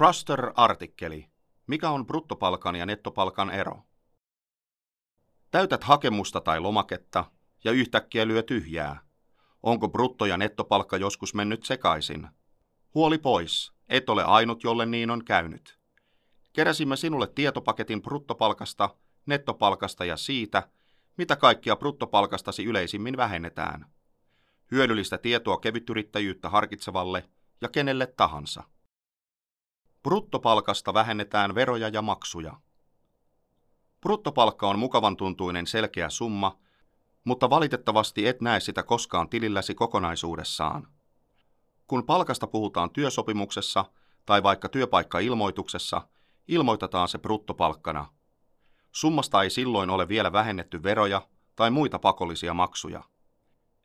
Truster-artikkeli. Mikä on bruttopalkan ja nettopalkan ero? Täytät hakemusta tai lomaketta ja yhtäkkiä lyö tyhjää. Onko brutto- ja nettopalkka joskus mennyt sekaisin? Huoli pois, et ole ainut, jolle niin on käynyt. Keräsimme sinulle tietopaketin bruttopalkasta, nettopalkasta ja siitä, mitä kaikkia bruttopalkastasi yleisimmin vähennetään. Hyödyllistä tietoa kevytyrittäjyyttä harkitsevalle ja kenelle tahansa. Bruttopalkasta vähennetään veroja ja maksuja. Bruttopalkka on mukavan tuntuinen selkeä summa, mutta valitettavasti et näe sitä koskaan tililläsi kokonaisuudessaan. Kun palkasta puhutaan työsopimuksessa tai vaikka työpaikkailmoituksessa, ilmoitetaan se bruttopalkkana. Summasta ei silloin ole vielä vähennetty veroja tai muita pakollisia maksuja.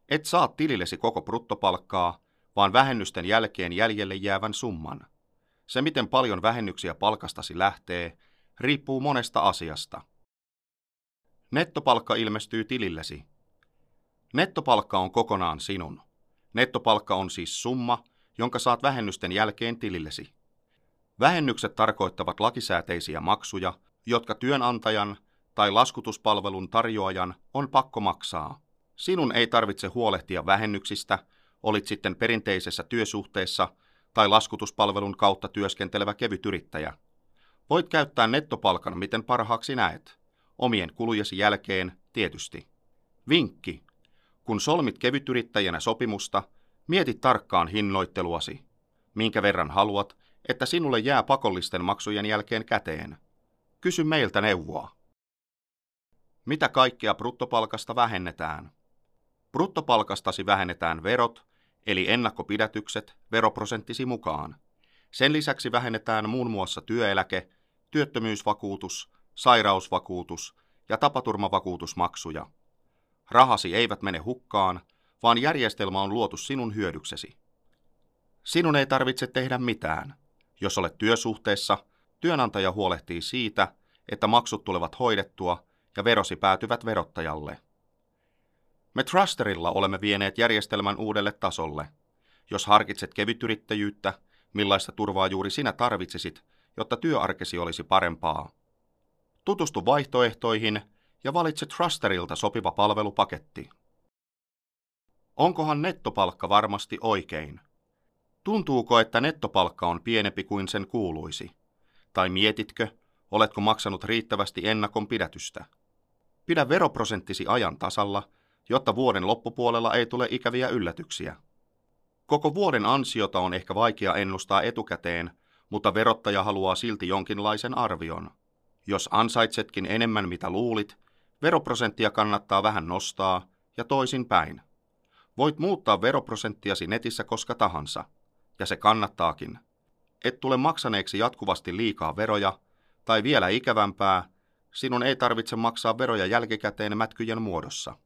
Et saa tilillesi koko bruttopalkkaa, vaan vähennysten jälkeen jäljelle jäävän summan. Se, miten paljon vähennyksiä palkastasi lähtee, riippuu monesta asiasta. Nettopalkka ilmestyy tilillesi. Nettopalkka on kokonaan sinun. Nettopalkka on siis summa, jonka saat vähennysten jälkeen tilillesi. Vähennykset tarkoittavat lakisääteisiä maksuja, jotka työnantajan tai laskutuspalvelun tarjoajan on pakko maksaa. Sinun ei tarvitse huolehtia vähennyksistä, olit sitten perinteisessä työsuhteessa tai laskutuspalvelun kautta työskentelevä kevytyrittäjä. Voit käyttää nettopalkan miten parhaaksi näet. Omien kulujesi jälkeen tietysti. Vinkki. Kun solmit kevytyrittäjänä sopimusta, mieti tarkkaan hinnoitteluasi. Minkä verran haluat, että sinulle jää pakollisten maksujen jälkeen käteen. Kysy meiltä neuvoa. Mitä kaikkea bruttopalkasta vähennetään? Bruttopalkastasi vähennetään verot, eli ennakkopidätykset, veroprosenttisi mukaan. Sen lisäksi vähennetään muun muassa työeläke, työttömyysvakuutus, sairausvakuutus ja tapaturmavakuutusmaksuja. Rahasi eivät mene hukkaan, vaan järjestelmä on luotu sinun hyödyksesi. Sinun ei tarvitse tehdä mitään. Jos olet työsuhteessa, työnantaja huolehtii siitä, että maksut tulevat hoidettua ja verosi päätyvät verottajalle. Me Trusterilla olemme vieneet järjestelmän uudelle tasolle. Jos harkitset kevytyrittäjyyttä, millaista turvaa juuri sinä tarvitsisit, jotta työarkesi olisi parempaa. Tutustu vaihtoehtoihin ja valitse Trusterilta sopiva palvelupaketti. Onkohan nettopalkka varmasti oikein? Tuntuuko, että nettopalkka on pienempi kuin sen kuuluisi? Tai mietitkö, oletko maksanut riittävästi ennakon pidätystä? Pidä veroprosenttisi ajan tasalla, jotta vuoden loppupuolella ei tule ikäviä yllätyksiä. Koko vuoden ansiota on ehkä vaikea ennustaa etukäteen, mutta verottaja haluaa silti jonkinlaisen arvion. Jos ansaitsetkin enemmän mitä luulit, veroprosenttia kannattaa vähän nostaa ja toisin päin. Voit muuttaa veroprosenttiasi netissä koska tahansa, ja se kannattaakin. Et tule maksaneeksi jatkuvasti liikaa veroja, tai vielä ikävämpää, sinun ei tarvitse maksaa veroja jälkikäteen mätkyjen muodossa.